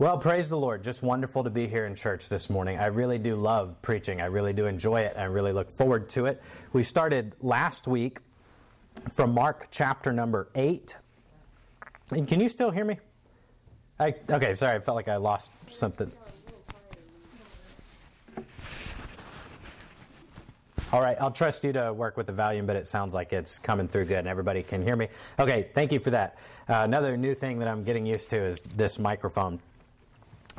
Well, praise the Lord. Just wonderful to be here in church this morning. I really do love preaching. I really do enjoy it. I really look forward to it. We started last week from Mark chapter number 8. And can you still hear me? I, okay, sorry. I felt like I lost something. All right, I'll trust you to work with the volume, but it sounds like it's coming through good and everybody can hear me. Okay, thank you for that. Uh, another new thing that I'm getting used to is this microphone.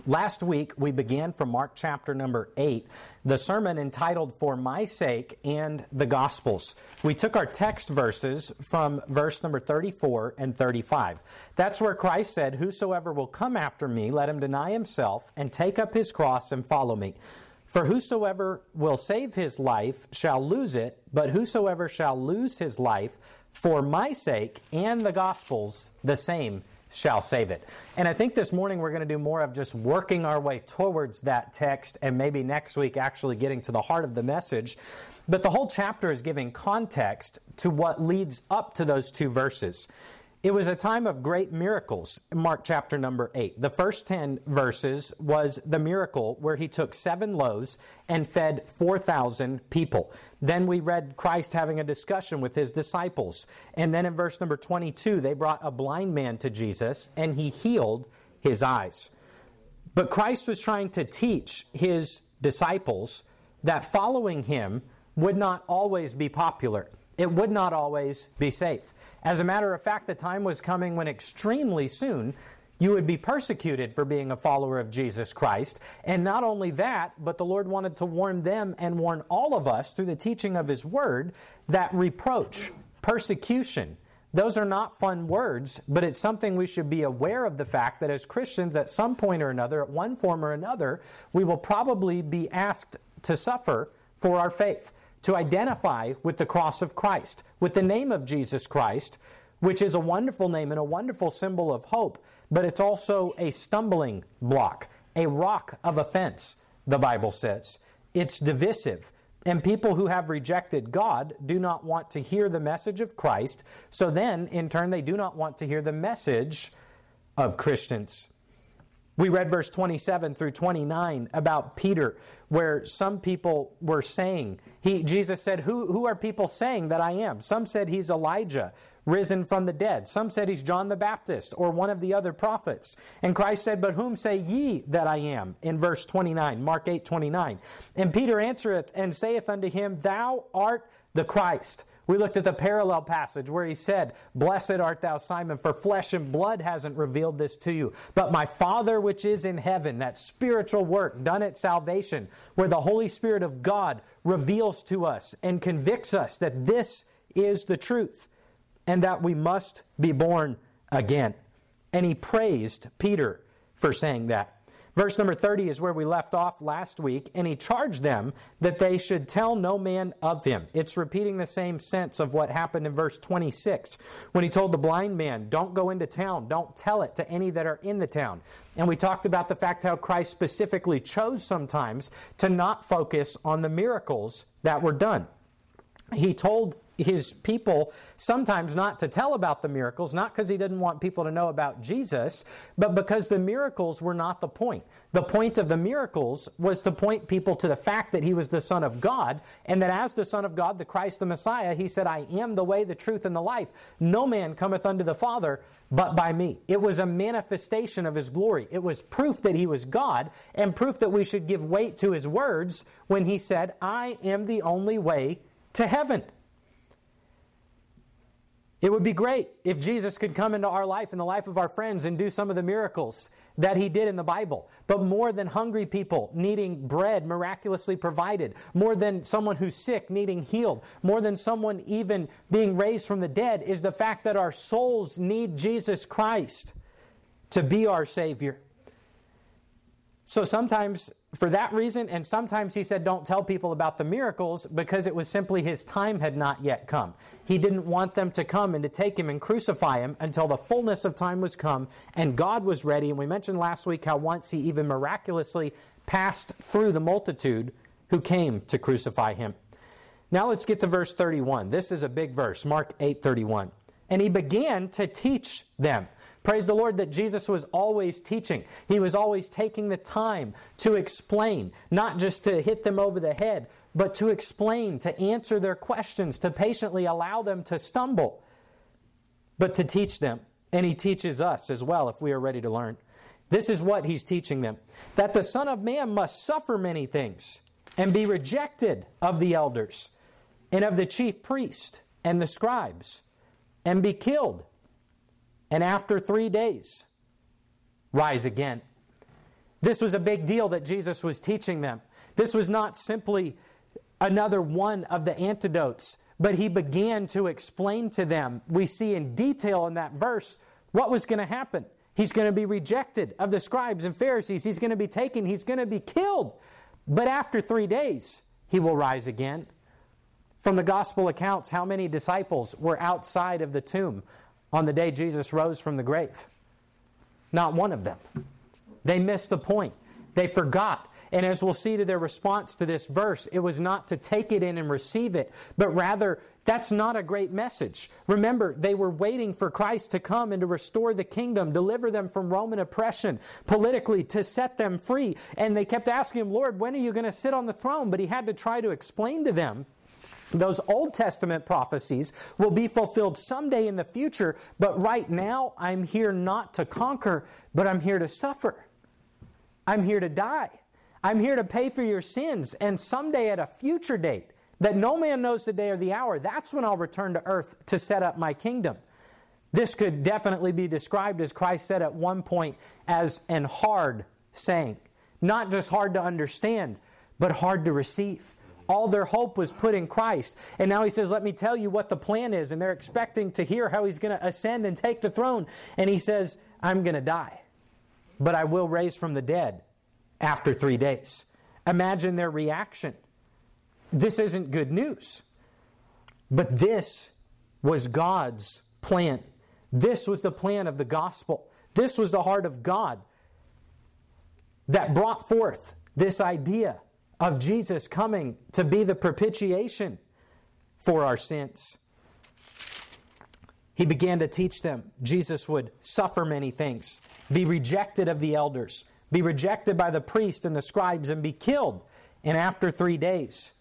Last week, we began from Mark chapter number 8, the sermon entitled For My Sake and the Gospels. We took our text verses from verse number 34 and 35. That's where Christ said, Whosoever will come after me, let him deny himself and take up his cross and follow me. For whosoever will save his life shall lose it, but whosoever shall lose his life for my sake and the gospel's, the same shall save it. And I think this morning we're going to do more of just working our way towards that text and maybe next week actually getting to the heart of the message. But the whole chapter is giving context to what leads up to those two verses. It was a time of great miracles, Mark chapter number 8. The first 10 verses was the miracle where he took seven loaves and fed 4,000 people. Then we read Christ having a discussion with his disciples. And then in verse number 22, they brought a blind man to Jesus and he healed his eyes. But Christ was trying to teach his disciples that following him would not always be popular. It would not always be safe. As a matter of fact, the time was coming when extremely soon you would be persecuted for being a follower of Jesus Christ. And not only that, but the Lord wanted to warn them and warn all of us through the teaching of His Word that reproach, persecution, those are not fun words, but it's something we should be aware of the fact that as Christians, at some point or another, at one form or another, we will probably be asked to suffer for our faith to identify with the cross of Christ, with the name of Jesus Christ, which is a wonderful name and a wonderful symbol of hope, but it's also a stumbling block, a rock of offense, the Bible says. It's divisive. And people who have rejected God do not want to hear the message of Christ. So then, in turn, they do not want to hear the message of Christians. We read verse 27 through 29 about Peter, where some people were saying, he, Jesus said, who, who are people saying that I am? Some said he's Elijah, risen from the dead. Some said he's John the Baptist or one of the other prophets. And Christ said, But whom say ye that I am? In verse 29, Mark 8 29. And Peter answereth and saith unto him, Thou art the Christ. We looked at the parallel passage where he said, Blessed art thou, Simon, for flesh and blood hasn't revealed this to you, but my Father which is in heaven, that spiritual work done at salvation, where the Holy Spirit of God reveals to us and convicts us that this is the truth and that we must be born again. And he praised Peter for saying that. Verse number 30 is where we left off last week, and he charged them that they should tell no man of him. It's repeating the same sense of what happened in verse 26 when he told the blind man, Don't go into town, don't tell it to any that are in the town. And we talked about the fact how Christ specifically chose sometimes to not focus on the miracles that were done. He told his people sometimes not to tell about the miracles, not because he didn't want people to know about Jesus, but because the miracles were not the point. The point of the miracles was to point people to the fact that he was the Son of God, and that as the Son of God, the Christ the Messiah, he said, I am the way, the truth, and the life. No man cometh unto the Father but by me. It was a manifestation of his glory. It was proof that he was God, and proof that we should give weight to his words when he said, I am the only way to heaven. It would be great if Jesus could come into our life and the life of our friends and do some of the miracles that he did in the Bible. But more than hungry people needing bread miraculously provided, more than someone who's sick needing healed, more than someone even being raised from the dead is the fact that our souls need Jesus Christ to be our Savior. So sometimes for that reason, and sometimes he said, Don't tell people about the miracles because it was simply his time had not yet come. He didn't want them to come and to take him and crucify him until the fullness of time was come and God was ready. And we mentioned last week how once he even miraculously passed through the multitude who came to crucify him. Now let's get to verse 31. This is a big verse, Mark 8 31. And he began to teach them. Praise the Lord that Jesus was always teaching. He was always taking the time to explain, not just to hit them over the head, but to explain, to answer their questions, to patiently allow them to stumble, but to teach them. And He teaches us as well if we are ready to learn. This is what He's teaching them that the Son of Man must suffer many things and be rejected of the elders and of the chief priest and the scribes and be killed and after three days rise again. This was a big deal that Jesus was teaching them. This was not simply another one of the antidotes, but he began to explain to them. We see in detail in that verse what was going to happen. He's going to be rejected of the scribes and Pharisees. He's going to be taken. He's going to be killed. But after three days, he will rise again. From the gospel accounts, how many disciples were outside of the tomb on the day Jesus rose from the grave? Not one of them. They missed the point. They forgot. And as we'll see to their response to this verse, it was not to take it in and receive it, but rather, that's not a great message. Remember, they were waiting for Christ to come and to restore the kingdom, deliver them from Roman oppression, politically, to set them free. And they kept asking him, Lord, when are you going to sit on the throne? But he had to try to explain to them those Old Testament prophecies will be fulfilled someday in the future, but right now I'm here not to conquer, but I'm here to suffer. I'm here to die. I'm here to pay for your sins, and someday at a future date, that no man knows the day or the hour, that's when I'll return to earth to set up my kingdom. This could definitely be described, as Christ said at one point, as an hard saying. Not just hard to understand, but hard to receive. All their hope was put in Christ. And now he says, Let me tell you what the plan is. And they're expecting to hear how he's going to ascend and take the throne. And he says, I'm going to die, but I will raise from the dead after three days. Imagine their reaction. This isn't good news. But this was God's plan. This was the plan of the gospel. This was the heart of God that brought forth this idea of Jesus coming to be the propitiation for our sins. He began to teach them Jesus would suffer many things, be rejected of the elders, be rejected by the priest and the scribes, and be killed, and after three days,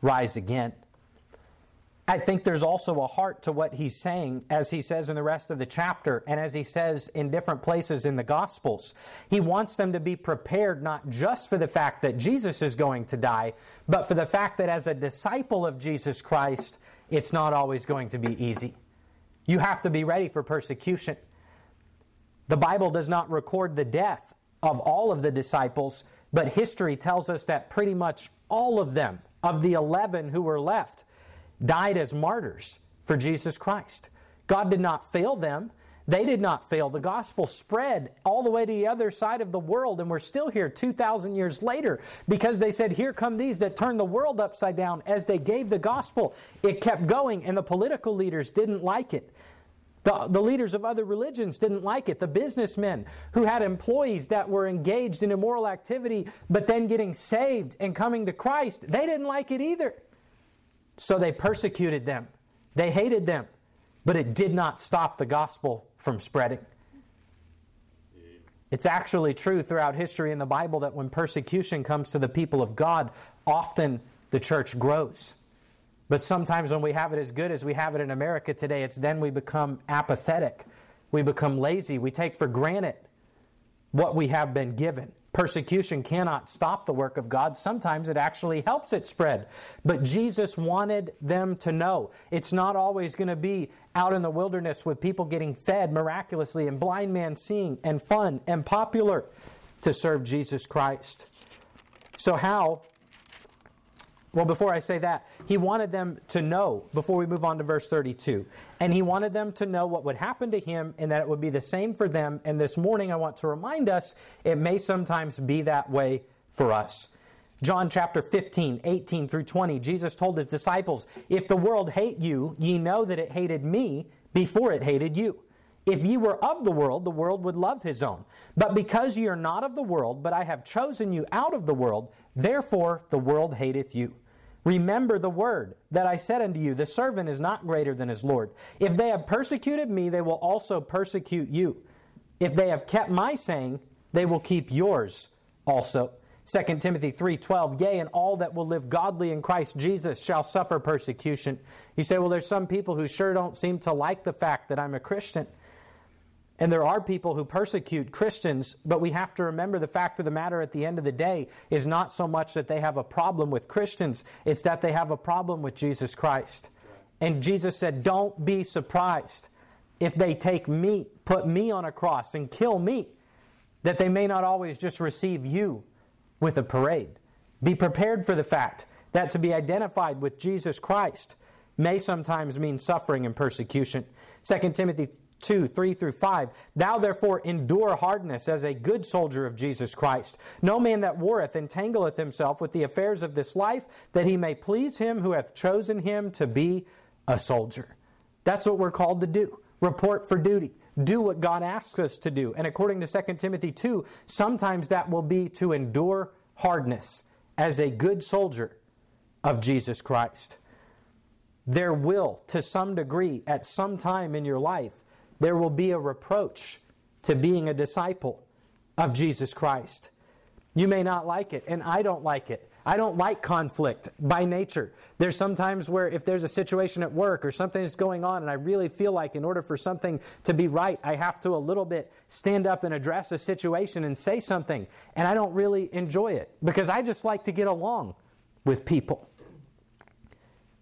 rise again. I think there's also a heart to what he's saying, as he says in the rest of the chapter, and as he says in different places in the Gospels. He wants them to be prepared not just for the fact that Jesus is going to die, but for the fact that as a disciple of Jesus Christ, it's not always going to be easy. You have to be ready for persecution. The Bible does not record the death of all of the disciples, but history tells us that pretty much all of them, of the 11 who were left, died as martyrs for Jesus Christ. God did not fail them. They did not fail. The gospel spread all the way to the other side of the world, and we're still here 2,000 years later because they said, Here come these that turn the world upside down as they gave the gospel. It kept going, and the political leaders didn't like it. The, the leaders of other religions didn't like it. The businessmen who had employees that were engaged in immoral activity, but then getting saved and coming to Christ, they didn't like it either. So they persecuted them, they hated them, but it did not stop the gospel from spreading. It's actually true throughout history in the Bible that when persecution comes to the people of God, often the church grows. But sometimes when we have it as good as we have it in America today, it's then we become apathetic. We become lazy. We take for granted what we have been given. Persecution cannot stop the work of God. Sometimes it actually helps it spread. But Jesus wanted them to know it's not always going to be out in the wilderness with people getting fed miraculously and blind man seeing and fun and popular to serve Jesus Christ. So, how well, before I say that, he wanted them to know, before we move on to verse 32, and he wanted them to know what would happen to him and that it would be the same for them. And this morning, I want to remind us it may sometimes be that way for us. John chapter 15, 18 through 20, Jesus told his disciples, If the world hate you, ye know that it hated me before it hated you. If ye were of the world, the world would love his own. But because ye are not of the world, but I have chosen you out of the world, therefore the world hateth you. Remember the word that I said unto you, the servant is not greater than his Lord. If they have persecuted me, they will also persecute you. If they have kept my saying, they will keep yours also. 2 Timothy 3:12 Yea and all that will live godly in Christ Jesus shall suffer persecution. You say well there's some people who sure don't seem to like the fact that I'm a Christian. And there are people who persecute Christians, but we have to remember the fact of the matter at the end of the day is not so much that they have a problem with Christians, it's that they have a problem with Jesus Christ. And Jesus said, Don't be surprised if they take me, put me on a cross and kill me, that they may not always just receive you with a parade. Be prepared for the fact that to be identified with Jesus Christ may sometimes mean suffering and persecution. 2 Timothy 2, 3 through 5. Thou therefore endure hardness as a good soldier of Jesus Christ. No man that warreth entangleth himself with the affairs of this life, that he may please him who hath chosen him to be a soldier. That's what we're called to do. Report for duty. Do what God asks us to do. And according to 2 Timothy 2, sometimes that will be to endure hardness as a good soldier of Jesus Christ. There will, to some degree, at some time in your life, there will be a reproach to being a disciple of Jesus Christ. You may not like it, and I don't like it. I don't like conflict by nature. There's sometimes where if there's a situation at work or something is going on, and I really feel like in order for something to be right, I have to a little bit stand up and address a situation and say something. And I don't really enjoy it because I just like to get along with people.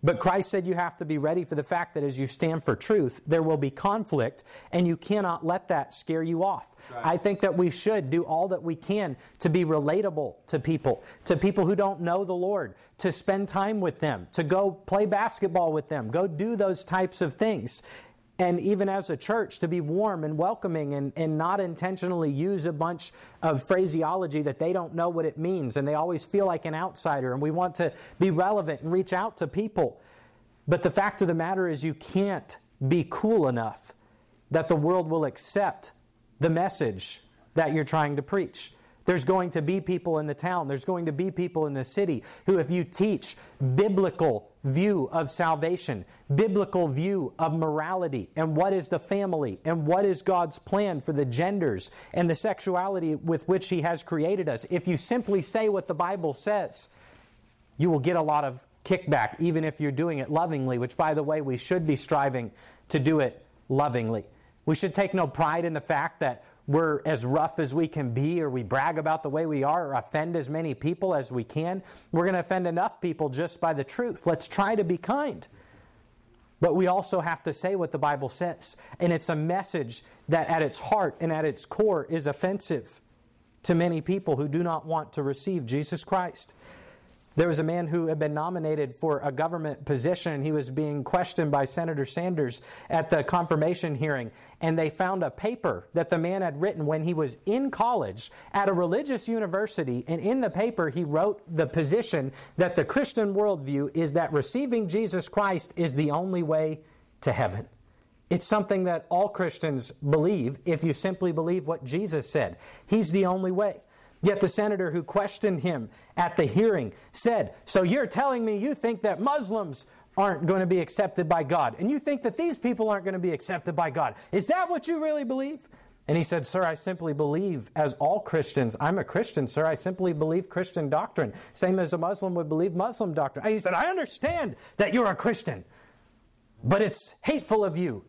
But Christ said you have to be ready for the fact that as you stand for truth, there will be conflict, and you cannot let that scare you off. Right. I think that we should do all that we can to be relatable to people, to people who don't know the Lord, to spend time with them, to go play basketball with them, go do those types of things and even as a church to be warm and welcoming and, and not intentionally use a bunch of phraseology that they don't know what it means. And they always feel like an outsider and we want to be relevant and reach out to people. But the fact of the matter is you can't be cool enough that the world will accept the message that you're trying to preach. There's going to be people in the town, there's going to be people in the city who, if you teach biblical view of salvation, biblical view of morality, and what is the family, and what is God's plan for the genders and the sexuality with which He has created us, if you simply say what the Bible says, you will get a lot of kickback, even if you're doing it lovingly, which, by the way, we should be striving to do it lovingly. We should take no pride in the fact that we're as rough as we can be, or we brag about the way we are, or offend as many people as we can. We're going to offend enough people just by the truth. Let's try to be kind. But we also have to say what the Bible says. And it's a message that at its heart and at its core is offensive to many people who do not want to receive Jesus Christ. There was a man who had been nominated for a government position. He was being questioned by Senator Sanders at the confirmation hearing, and they found a paper that the man had written when he was in college at a religious university. And in the paper, he wrote the position that the Christian worldview is that receiving Jesus Christ is the only way to heaven. It's something that all Christians believe if you simply believe what Jesus said. He's the only way. Yet the senator who questioned him at the hearing said, So you're telling me you think that Muslims aren't going to be accepted by God, and you think that these people aren't going to be accepted by God. Is that what you really believe? And he said, Sir, I simply believe, as all Christians, I'm a Christian, sir. I simply believe Christian doctrine, same as a Muslim would believe Muslim doctrine. And he said, I understand that you're a Christian, but it's hateful of you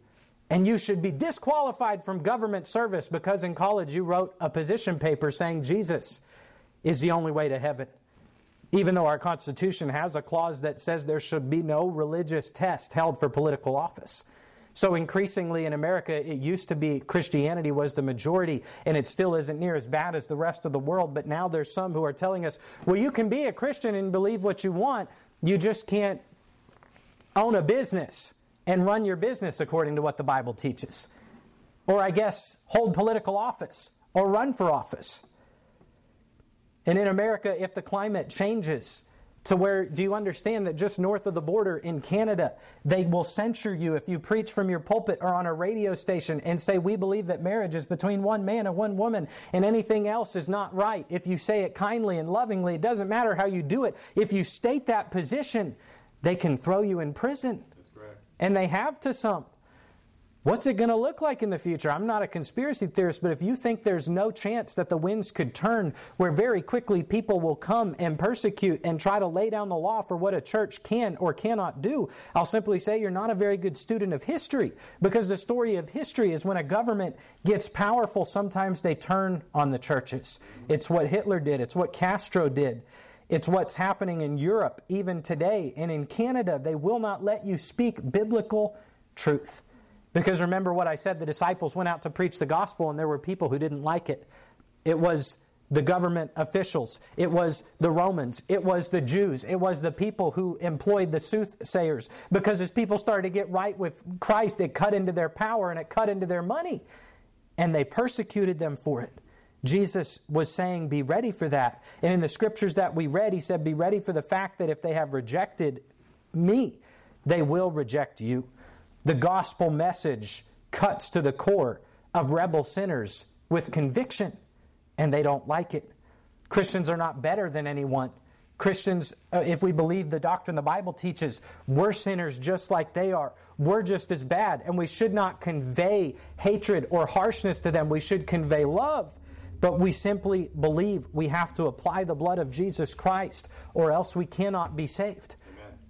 and you should be disqualified from government service because in college you wrote a position paper saying Jesus is the only way to heaven. Even though our Constitution has a clause that says there should be no religious test held for political office. So increasingly in America, it used to be Christianity was the majority, and it still isn't near as bad as the rest of the world. But now there's some who are telling us, well, you can be a Christian and believe what you want, you just can't own a business and run your business according to what the Bible teaches. Or, I guess, hold political office or run for office. And in America, if the climate changes, to where, do you understand that just north of the border in Canada, they will censure you if you preach from your pulpit or on a radio station and say, We believe that marriage is between one man and one woman and anything else is not right. If you say it kindly and lovingly, it doesn't matter how you do it. If you state that position, they can throw you in prison. And they have to some. What's it going to look like in the future? I'm not a conspiracy theorist, but if you think there's no chance that the winds could turn where very quickly people will come and persecute and try to lay down the law for what a church can or cannot do, I'll simply say you're not a very good student of history because the story of history is when a government gets powerful, sometimes they turn on the churches. It's what Hitler did, it's what Castro did. It's what's happening in Europe even today. And in Canada, they will not let you speak biblical truth. Because remember what I said the disciples went out to preach the gospel and there were people who didn't like it. It was the government officials, it was the Romans, it was the Jews, it was the people who employed the soothsayers. Because as people started to get right with Christ, it cut into their power and it cut into their money. And they persecuted them for it. Jesus was saying, Be ready for that. And in the scriptures that we read, he said, Be ready for the fact that if they have rejected me, they will reject you. The gospel message cuts to the core of rebel sinners with conviction, and they don't like it. Christians are not better than anyone. Christians, uh, if we believe the doctrine the Bible teaches, we're sinners just like they are. We're just as bad, and we should not convey hatred or harshness to them. We should convey love. But we simply believe we have to apply the blood of Jesus Christ, or else we cannot be saved.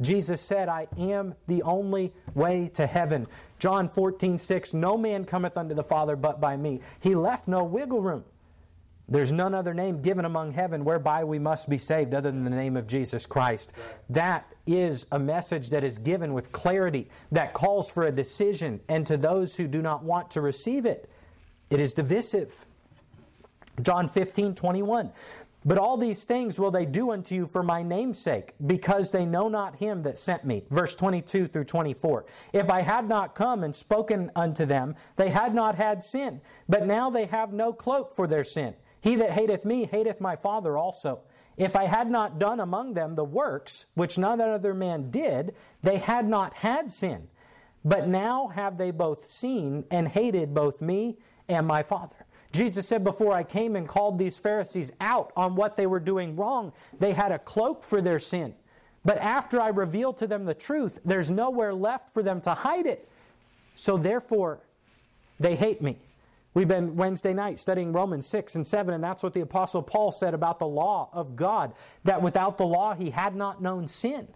Jesus said, I am the only way to heaven. John 14, 6, no man cometh unto the Father but by me. He left no wiggle room. There's none other name given among heaven whereby we must be saved other than the name of Jesus Christ. That is a message that is given with clarity, that calls for a decision, and to those who do not want to receive it, it is divisive. John 15, 21. But all these things will they do unto you for my name's sake, because they know not him that sent me. Verse 22 through 24. If I had not come and spoken unto them, they had not had sin. But now they have no cloak for their sin. He that hateth me hateth my Father also. If I had not done among them the works which none other man did, they had not had sin. But now have they both seen and hated both me and my Father. Jesus said, Before I came and called these Pharisees out on what they were doing wrong, they had a cloak for their sin. But after I revealed to them the truth, there's nowhere left for them to hide it. So therefore, they hate me. We've been Wednesday night studying Romans 6 and 7, and that's what the Apostle Paul said about the law of God that without the law, he had not known sin.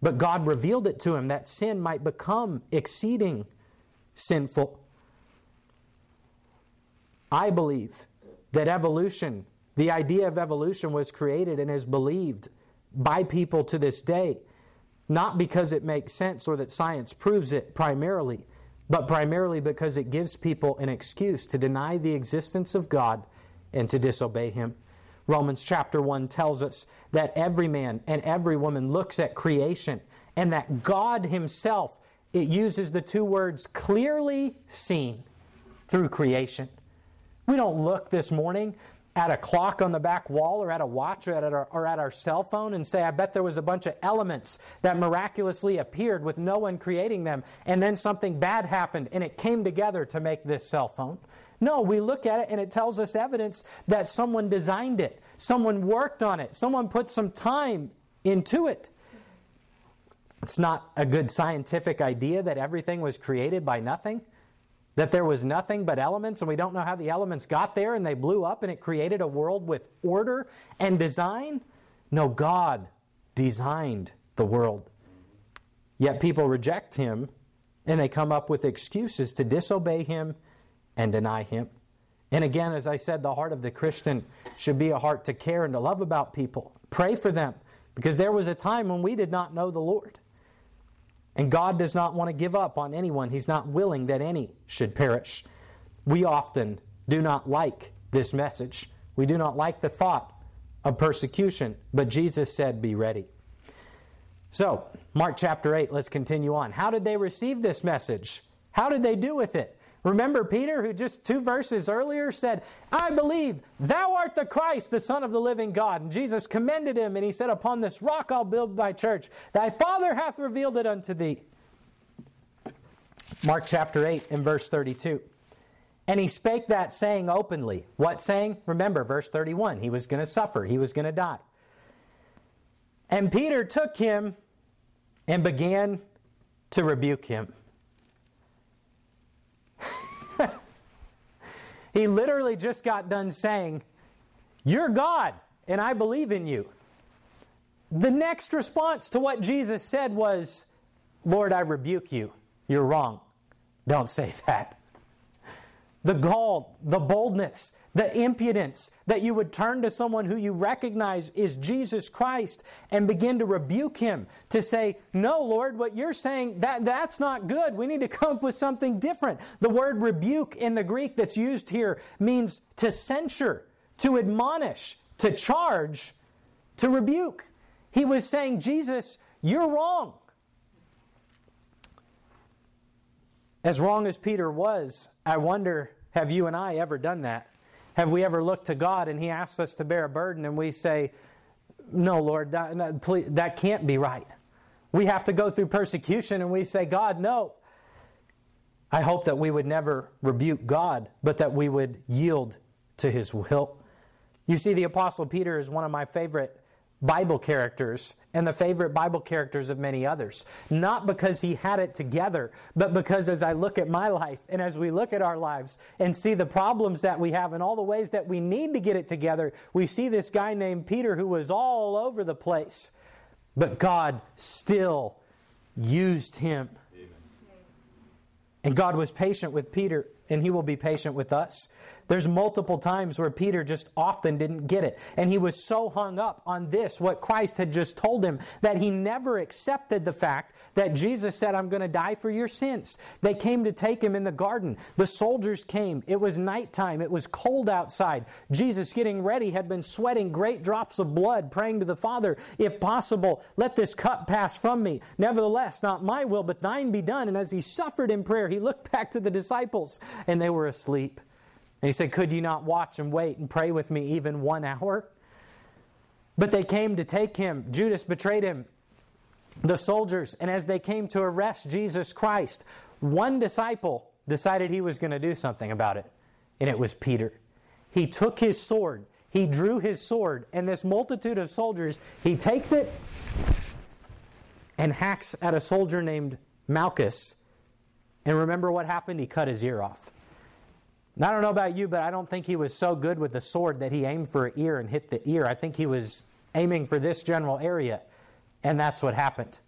But God revealed it to him that sin might become exceeding sinful. I believe that evolution, the idea of evolution, was created and is believed by people to this day, not because it makes sense or that science proves it primarily, but primarily because it gives people an excuse to deny the existence of God and to disobey Him. Romans chapter 1 tells us that every man and every woman looks at creation and that God Himself, it uses the two words clearly seen through creation. We don't look this morning at a clock on the back wall or at a watch or at our, or at our cell phone and say, I bet there was a bunch of elements that miraculously appeared with no one creating them, and then something bad happened and it came together to make this cell phone. No, we look at it and it tells us evidence that someone designed it, someone worked on it, someone put some time into it. It's not a good scientific idea that everything was created by nothing. That there was nothing but elements, and we don't know how the elements got there and they blew up and it created a world with order and design? No, God designed the world. Yet people reject Him and they come up with excuses to disobey Him and deny Him. And again, as I said, the heart of the Christian should be a heart to care and to love about people. Pray for them because there was a time when we did not know the Lord. And God does not want to give up on anyone. He's not willing that any should perish. We often do not like this message. We do not like the thought of persecution, but Jesus said, Be ready. So, Mark chapter 8, let's continue on. How did they receive this message? How did they do with it? Remember Peter, who just two verses earlier said, I believe thou art the Christ, the Son of the living God. And Jesus commended him, and he said, Upon this rock I'll build my church. Thy Father hath revealed it unto thee. Mark chapter 8 and verse 32. And he spake that saying openly. What saying? Remember, verse 31. He was going to suffer, he was going to die. And Peter took him and began to rebuke him. He literally just got done saying, You're God, and I believe in you. The next response to what Jesus said was, Lord, I rebuke you. You're wrong. Don't say that the gall, the boldness, the impudence that you would turn to someone who you recognize is Jesus Christ and begin to rebuke him to say, "No, Lord, what you're saying that that's not good. We need to come up with something different." The word rebuke in the Greek that's used here means to censure, to admonish, to charge, to rebuke. He was saying, "Jesus, you're wrong." As wrong as Peter was, I wonder have you and I ever done that? Have we ever looked to God and He asks us to bear a burden and we say, No, Lord, that, please, that can't be right? We have to go through persecution and we say, God, no. I hope that we would never rebuke God, but that we would yield to His will. You see, the Apostle Peter is one of my favorite Bible characters and the favorite Bible characters of many others. Not because he had it together, but because as I look at my life and as we look at our lives and see the problems that we have and all the ways that we need to get it together, we see this guy named Peter who was all over the place. But God still used him. And God was patient with Peter, and he will be patient with us. There's multiple times where Peter just often didn't get it. And he was so hung up on this, what Christ had just told him, that he never accepted the fact that Jesus said, I'm going to die for your sins. They came to take him in the garden. The soldiers came. It was nighttime. It was cold outside. Jesus, getting ready, had been sweating great drops of blood, praying to the Father, if possible, let this cup pass from me. Nevertheless, not my will, but thine be done. And as he suffered in prayer, he looked back to the disciples, and they were asleep. And he said, Could you not watch and wait and pray with me even one hour? But they came to take him. Judas betrayed him. The soldiers, and as they came to arrest Jesus Christ, one disciple decided he was going to do something about it, and it was Peter. He took his sword, he drew his sword, and this multitude of soldiers, he takes it and hacks at a soldier named Malchus. And remember what happened? He cut his ear off. I don't know about you, but I don't think he was so good with the sword that he aimed for an ear and hit the ear. I think he was aiming for this general area, and that's what happened.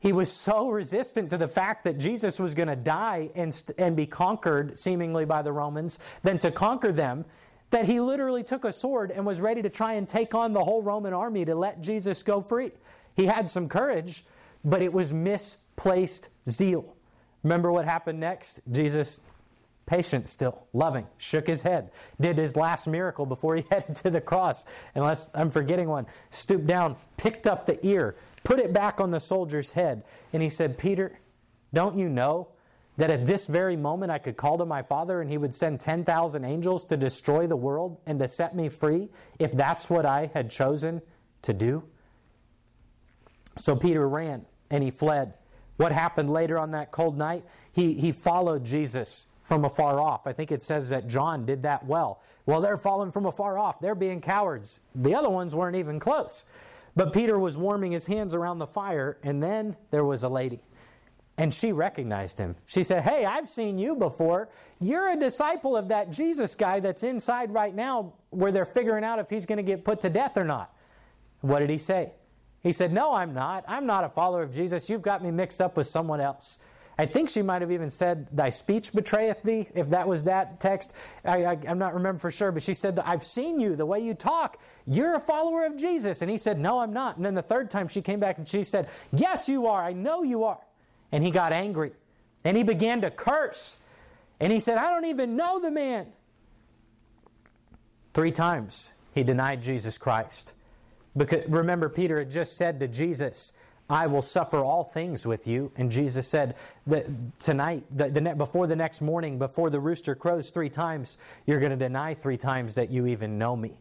He was so resistant to the fact that Jesus was going to die and, and be conquered, seemingly by the Romans, than to conquer them, that he literally took a sword and was ready to try and take on the whole Roman army to let Jesus go free. He had some courage, but it was misplaced zeal. Remember what happened next? Jesus patient still, loving, shook his head, did his last miracle before he headed to the cross, unless I'm forgetting one, stooped down, picked up the ear, put it back on the soldier's head, and he said, Peter, don't you know that at this very moment I could call to my Father and he would send 10,000 angels to destroy the world and to set me free if that's what I had chosen to do? So Peter ran and he fled. What happened later on that cold night? He, he followed Jesus from afar off. I think it says that John did that well. Well, they're following from afar off. They're being cowards. The other ones weren't even close. But Peter was warming his hands around the fire, and then there was a lady. And she recognized him. She said, Hey, I've seen you before. You're a disciple of that Jesus guy that's inside right now where they're figuring out if he's going to get put to death or not. What did he say? He said, No, I'm not. I'm not a follower of Jesus. You've got me mixed up with someone else. I think she might have even said, Thy speech betrayeth thee, if that was that text. I, am not remember for sure, but she said, I've seen you, the way you talk. You're a follower of Jesus. And he said, No, I'm not. And then the third time she came back and she said, Yes, you are. I know you are. And he got angry. And he began to curse. And he said, I don't even know the man. Three times he denied Jesus Christ. Because remember, Peter had just said to Jesus, I will suffer all things with you. And Jesus said that tonight, the, the, before the next morning, before the rooster crows three times, you're going to deny three times that you even know me.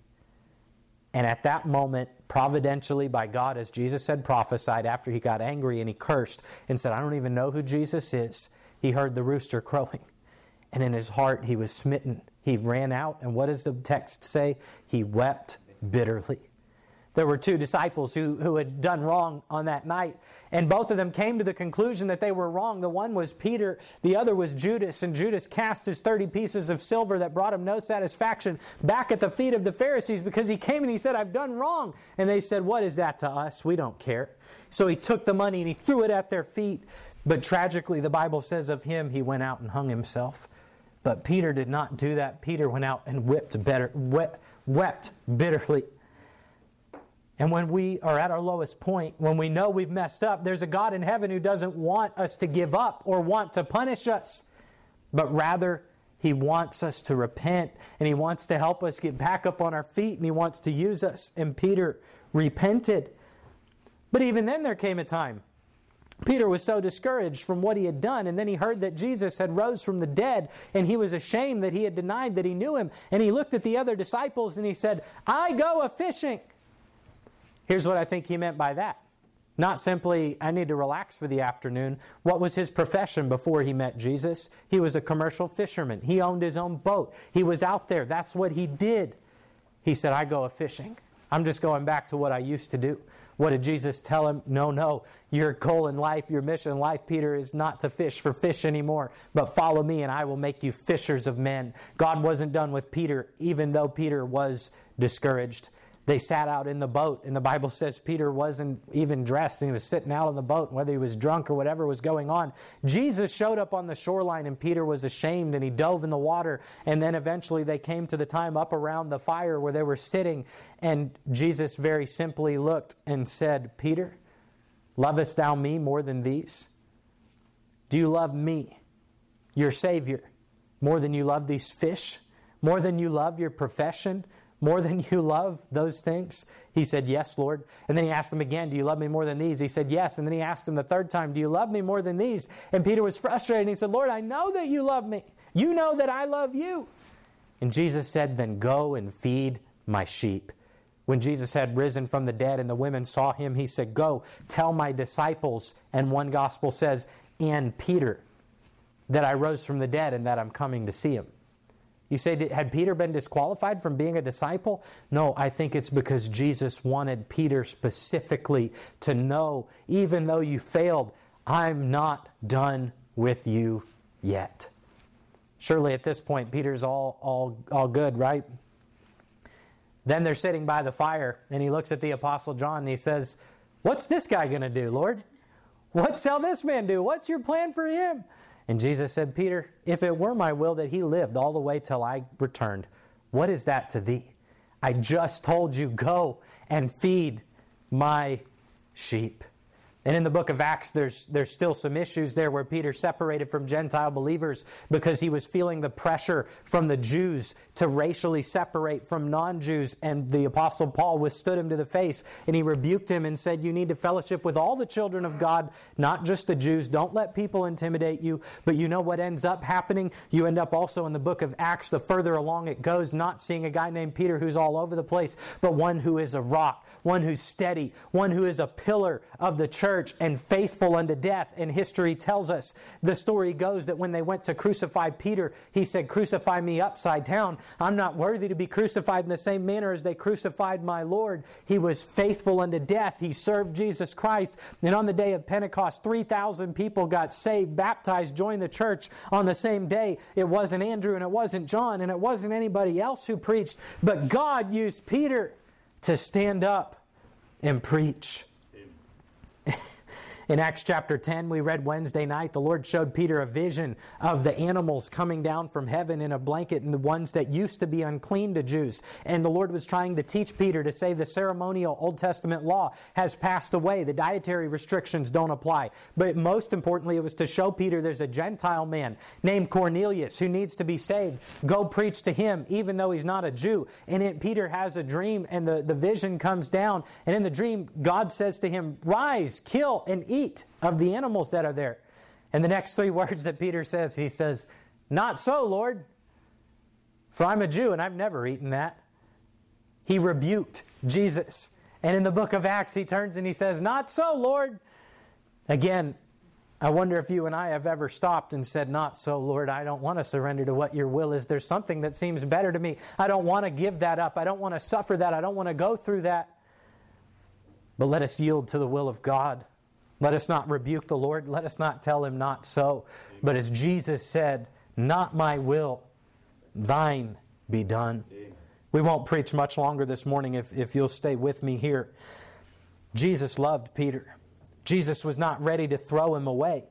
And at that moment, providentially by God, as Jesus had prophesied, after he got angry and he cursed and said, I don't even know who Jesus is, he heard the rooster crowing. And in his heart, he was smitten. He ran out, and what does the text say? He wept bitterly. There were two disciples who, who had done wrong on that night, and both of them came to the conclusion that they were wrong. The one was Peter, the other was Judas, and Judas cast his 30 pieces of silver that brought him no satisfaction back at the feet of the Pharisees because he came and he said, I've done wrong. And they said, What is that to us? We don't care. So he took the money and he threw it at their feet. But tragically, the Bible says of him, he went out and hung himself. But Peter did not do that. Peter went out and wept, better, wept, wept bitterly. And when we are at our lowest point, when we know we've messed up, there's a God in heaven who doesn't want us to give up or want to punish us, but rather he wants us to repent and he wants to help us get back up on our feet and he wants to use us. And Peter repented. But even then, there came a time Peter was so discouraged from what he had done, and then he heard that Jesus had rose from the dead, and he was ashamed that he had denied that he knew him. And he looked at the other disciples and he said, I go a fishing. Here's what I think he meant by that. Not simply, I need to relax for the afternoon. What was his profession before he met Jesus? He was a commercial fisherman. He owned his own boat. He was out there. That's what he did. He said, I go a fishing. I'm just going back to what I used to do. What did Jesus tell him? No, no. Your goal in life, your mission in life, Peter, is not to fish for fish anymore, but follow me and I will make you fishers of men. God wasn't done with Peter, even though Peter was discouraged. They sat out in the boat, and the Bible says Peter wasn't even dressed, and he was sitting out on the boat, whether he was drunk or whatever was going on. Jesus showed up on the shoreline, and Peter was ashamed, and he dove in the water. And then eventually they came to the time up around the fire where they were sitting, and Jesus very simply looked and said, Peter, lovest thou me more than these? Do you love me, your Savior, more than you love these fish? More than you love your profession? More than you love those things? He said, Yes, Lord. And then he asked him again, Do you love me more than these? He said, Yes. And then he asked him the third time, Do you love me more than these? And Peter was frustrated and he said, Lord, I know that you love me. You know that I love you. And Jesus said, Then go and feed my sheep. When Jesus had risen from the dead and the women saw him, he said, Go, tell my disciples. And one gospel says, And Peter, that I rose from the dead and that I'm coming to see him. You say, had Peter been disqualified from being a disciple? No, I think it's because Jesus wanted Peter specifically to know, even though you failed, I'm not done with you yet. Surely at this point, Peter's all, all, all good, right? Then they're sitting by the fire, and he looks at the Apostle John and he says, What's this guy going to do, Lord? What shall this man do? What's your plan for him? And Jesus said, Peter, if it were my will that he lived all the way till I returned, what is that to thee? I just told you, go and feed my sheep. And in the book of Acts, there's, there's still some issues there where Peter separated from Gentile believers because he was feeling the pressure from the Jews to racially separate from non Jews. And the Apostle Paul withstood him to the face and he rebuked him and said, You need to fellowship with all the children of God, not just the Jews. Don't let people intimidate you. But you know what ends up happening? You end up also in the book of Acts, the further along it goes, not seeing a guy named Peter who's all over the place, but one who is a rock one who's steady, one who is a pillar of the church and faithful unto death. And history tells us the story goes that when they went to crucify Peter, he said, Crucify me upside down. I'm not worthy to be crucified in the same manner as they crucified my Lord. He was faithful unto death. He served Jesus Christ. And on the day of Pentecost, 3,000 people got saved, baptized, joined the church on the same day. It wasn't Andrew and it wasn't John and it wasn't anybody else who preached, but God used Peter to stand up and preach. In Acts chapter 10, we read Wednesday night, the Lord showed Peter a vision of the animals coming down from heaven in a blanket and the ones that used to be unclean to Jews. And the Lord was trying to teach Peter to say the ceremonial Old Testament law has passed away. The dietary restrictions don't apply. But most importantly, it was to show Peter there's a Gentile man named Cornelius who needs to be saved. Go preach to him, even though he's not a Jew. And it, Peter has a dream, and the, the vision comes down. And in the dream, God says to him, Rise, kill, and eat of the animals that are there. And the next three words that Peter says, he says, Not so, Lord, for I'm a Jew and I've never eaten that. He rebuked Jesus. And in the book of Acts, he turns and he says, Not so, Lord. Again, I wonder if you and I have ever stopped and said, Not so, Lord. I don't want to surrender to what your will is. There's something that seems better to me. I don't want to give that up. I don't want to suffer that. I don't want to go through that. But let us yield to the will of God. Let us not rebuke the Lord. Let us not tell him not so. But as Jesus said, Not my will, thine be done. We won't preach much longer this morning if, if you'll stay with me here. Jesus loved Peter. Jesus was not ready to throw him away.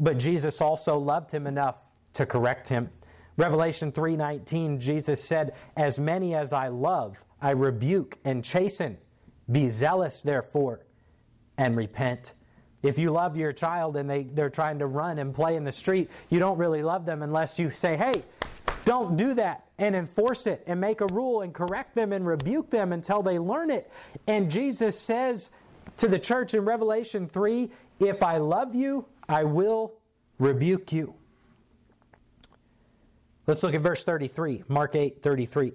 But Jesus also loved him enough to correct him. Revelation 3:19 Jesus said, "As many as I love, I rebuke and chasten. Be zealous therefore and repent." If you love your child and they, they're trying to run and play in the street, you don't really love them unless you say, hey, don't do that and enforce it and make a rule and correct them and rebuke them until they learn it. And Jesus says to the church in Revelation 3 if I love you, I will rebuke you. Let's look at verse 33, Mark 8 33.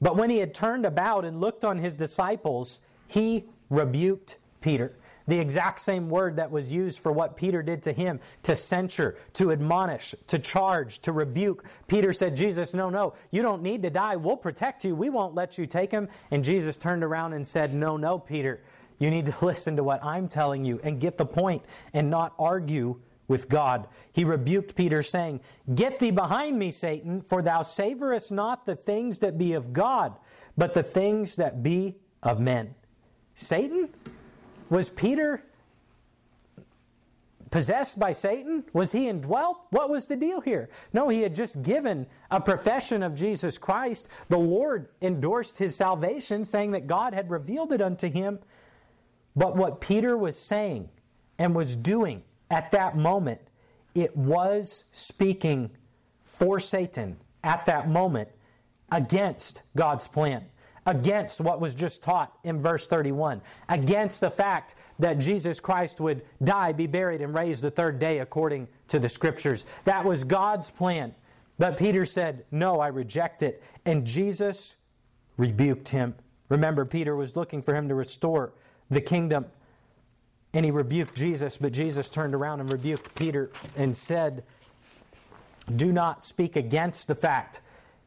But when he had turned about and looked on his disciples, he rebuked Peter. The exact same word that was used for what Peter did to him to censure, to admonish, to charge, to rebuke. Peter said, Jesus, no, no, you don't need to die. We'll protect you. We won't let you take him. And Jesus turned around and said, No, no, Peter. You need to listen to what I'm telling you and get the point and not argue with God. He rebuked Peter, saying, Get thee behind me, Satan, for thou savorest not the things that be of God, but the things that be of men. Satan? Was Peter possessed by Satan? Was he indwelt? What was the deal here? No, he had just given a profession of Jesus Christ. The Lord endorsed his salvation, saying that God had revealed it unto him. But what Peter was saying and was doing at that moment, it was speaking for Satan at that moment against God's plan against what was just taught in verse 31, against the fact that Jesus Christ would die, be buried, and raise the third day according to the scriptures. That was God's plan. But Peter said, No, I reject it. And Jesus rebuked him. Remember, Peter was looking for him to restore the kingdom. And he rebuked Jesus, but Jesus turned around and rebuked Peter and said, Do not speak against the fact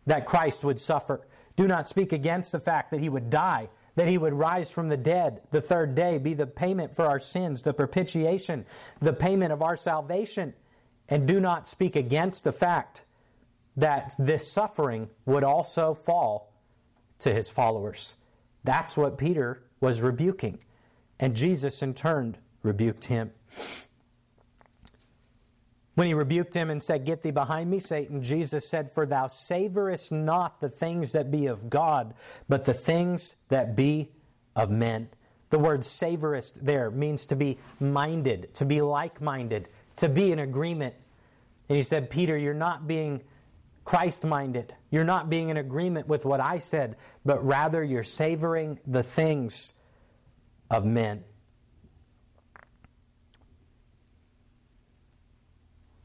that Christ would suffer. Do not speak against the fact that he would die, that he would rise from the dead the third day, be the payment for our sins, the propitiation, the payment of our salvation. And do not speak against the fact that this suffering would also fall to his followers. That's what Peter was rebuking. And Jesus, in turn, rebuked him. When he rebuked him and said, Get thee behind me, Satan, Jesus said, For thou savorest not the things that be of God, but the things that be of men. The word savorest there means to be minded, to be like minded, to be in agreement. And he said, Peter, you're not being Christ minded. You're not being in agreement with what I said, but rather you're savoring the things of men.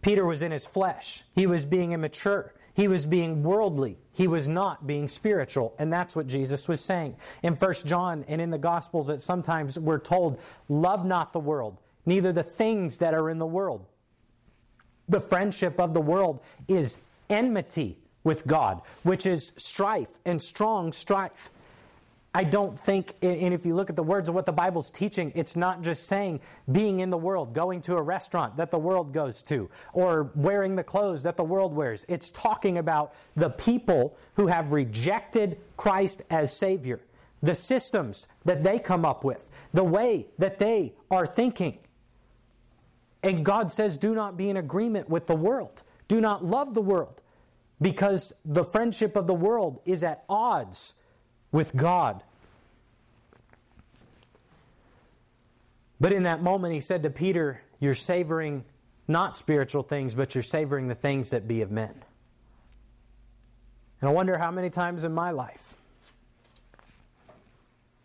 Peter was in his flesh. He was being immature. He was being worldly. He was not being spiritual. And that's what Jesus was saying. In 1 John and in the Gospels, that sometimes we're told, Love not the world, neither the things that are in the world. The friendship of the world is enmity with God, which is strife and strong strife. I don't think, and if you look at the words of what the Bible's teaching, it's not just saying being in the world, going to a restaurant that the world goes to, or wearing the clothes that the world wears. It's talking about the people who have rejected Christ as Savior. the systems that they come up with, the way that they are thinking. And God says, do not be in agreement with the world. Do not love the world because the friendship of the world is at odds with God. But in that moment, he said to Peter, You're savoring not spiritual things, but you're savoring the things that be of men. And I wonder how many times in my life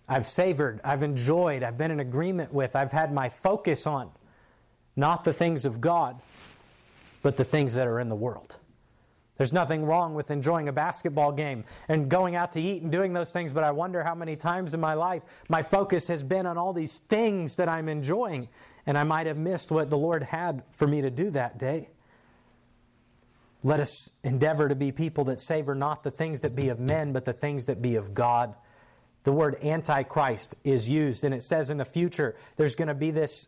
I've savored, I've enjoyed, I've been in agreement with, I've had my focus on not the things of God, but the things that are in the world. There's nothing wrong with enjoying a basketball game and going out to eat and doing those things, but I wonder how many times in my life my focus has been on all these things that I'm enjoying, and I might have missed what the Lord had for me to do that day. Let us endeavor to be people that savor not the things that be of men, but the things that be of God. The word antichrist is used, and it says in the future there's going to be this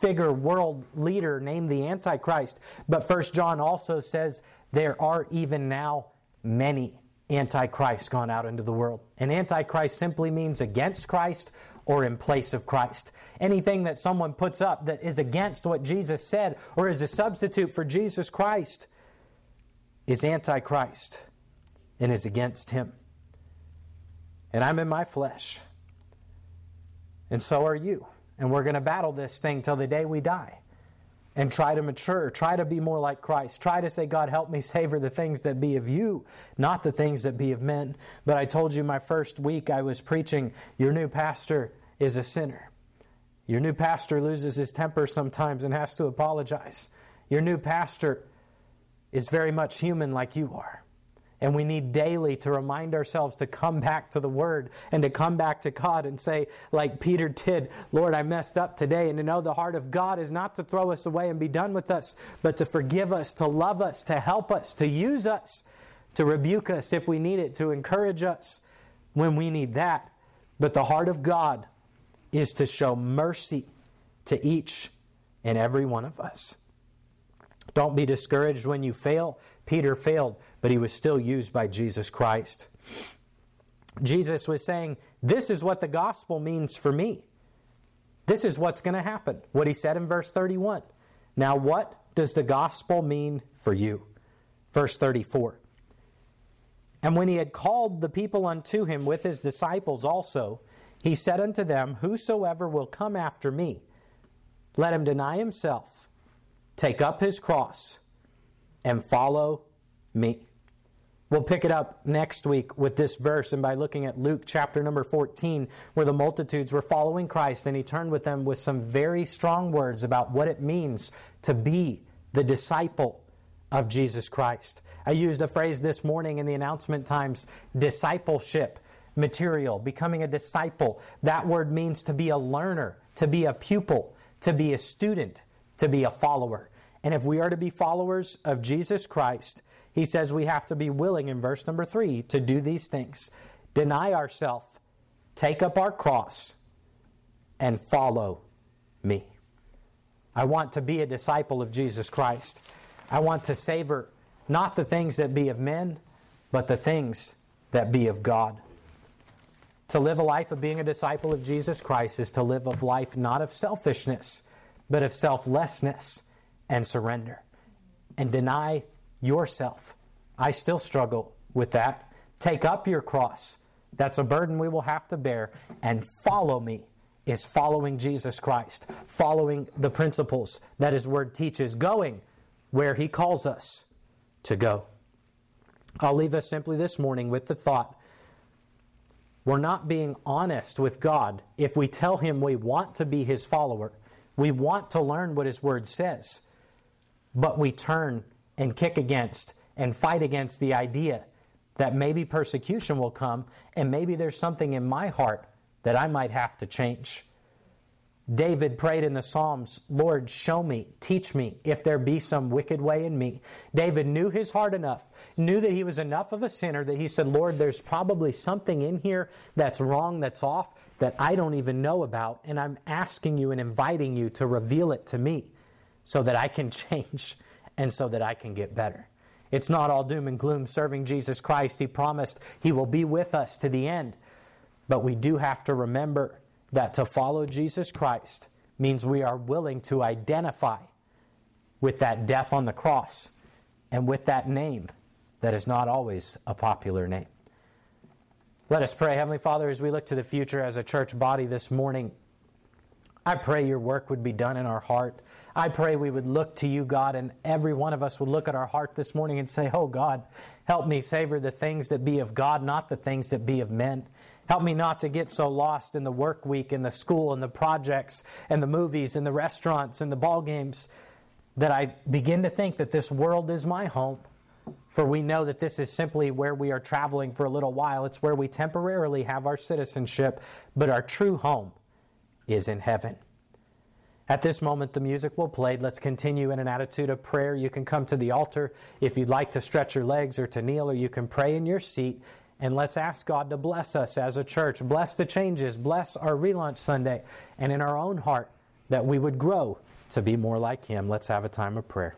figure, world leader named the Antichrist. But First John also says there are even now many antichrists gone out into the world. And antichrist simply means against Christ or in place of Christ. Anything that someone puts up that is against what Jesus said or is a substitute for Jesus Christ is antichrist and is against him. And I'm in my flesh. And so are you. And we're going to battle this thing till the day we die and try to mature, try to be more like Christ. Try to say, God, help me savor the things that be of you, not the things that be of men. But I told you my first week I was preaching, your new pastor is a sinner. Your new pastor loses his temper sometimes and has to apologize. Your new pastor is very much human like you are. And we need daily to remind ourselves to come back to the Word and to come back to God and say, like Peter did, Lord, I messed up today. And to know the heart of God is not to throw us away and be done with us, but to forgive us, to love us, to help us, to use us, to rebuke us if we need it, to encourage us when we need that. But the heart of God is to show mercy to each and every one of us. Don't be discouraged when you fail. Peter failed but he was still used by Jesus Christ. Jesus was saying, This is what the gospel means for me. This is what's going to happen. What he said in verse 31. Now, what does the gospel mean for you? Verse 34. And when he had called the people unto him with his disciples also, he said unto them, Whosoever will come after me, let him deny himself, take up his cross, and follow me. We'll pick it up next week with this verse and by looking at Luke chapter number 14, where the multitudes were following Christ and he turned with them with some very strong words about what it means to be the disciple of Jesus Christ. I used a phrase this morning in the announcement times discipleship material, becoming a disciple. That word means to be a learner, to be a pupil, to be a student, to be a follower. And if we are to be followers of Jesus Christ, he says we have to be willing in verse number three to do these things deny ourselves, take up our cross, and follow me. I want to be a disciple of Jesus Christ. I want to savor not the things that be of men, but the things that be of God. To live a life of being a disciple of Jesus Christ is to live a life not of selfishness, but of selflessness and surrender. And deny yourself. I still struggle with that. Take up your cross. That's a burden we will have to bear. And follow me is following Jesus Christ, following the principles that His Word teaches, going where He calls us to go. I'll leave us simply this morning with the thought we're not being honest with God if we tell Him we want to be His follower, we want to learn what His Word says, but we turn and kick against and fight against the idea that maybe persecution will come and maybe there's something in my heart that I might have to change. David prayed in the Psalms, Lord, show me, teach me if there be some wicked way in me. David knew his heart enough, knew that he was enough of a sinner that he said, Lord, there's probably something in here that's wrong, that's off, that I don't even know about, and I'm asking you and inviting you to reveal it to me so that I can change and so that I can get better. It's not all doom and gloom serving Jesus Christ. He promised He will be with us to the end. But we do have to remember that to follow Jesus Christ means we are willing to identify with that death on the cross and with that name that is not always a popular name. Let us pray. Heavenly Father, as we look to the future as a church body this morning, I pray your work would be done in our heart. I pray we would look to you, God, and every one of us would look at our heart this morning and say, Oh, God, help me savor the things that be of God, not the things that be of men. Help me not to get so lost in the work week and the school and the projects and the movies and the restaurants and the ball games that I begin to think that this world is my home. For we know that this is simply where we are traveling for a little while. It's where we temporarily have our citizenship, but our true home is in heaven. At this moment, the music will play. Let's continue in an attitude of prayer. You can come to the altar if you'd like to stretch your legs or to kneel, or you can pray in your seat. And let's ask God to bless us as a church, bless the changes, bless our relaunch Sunday, and in our own heart that we would grow to be more like Him. Let's have a time of prayer.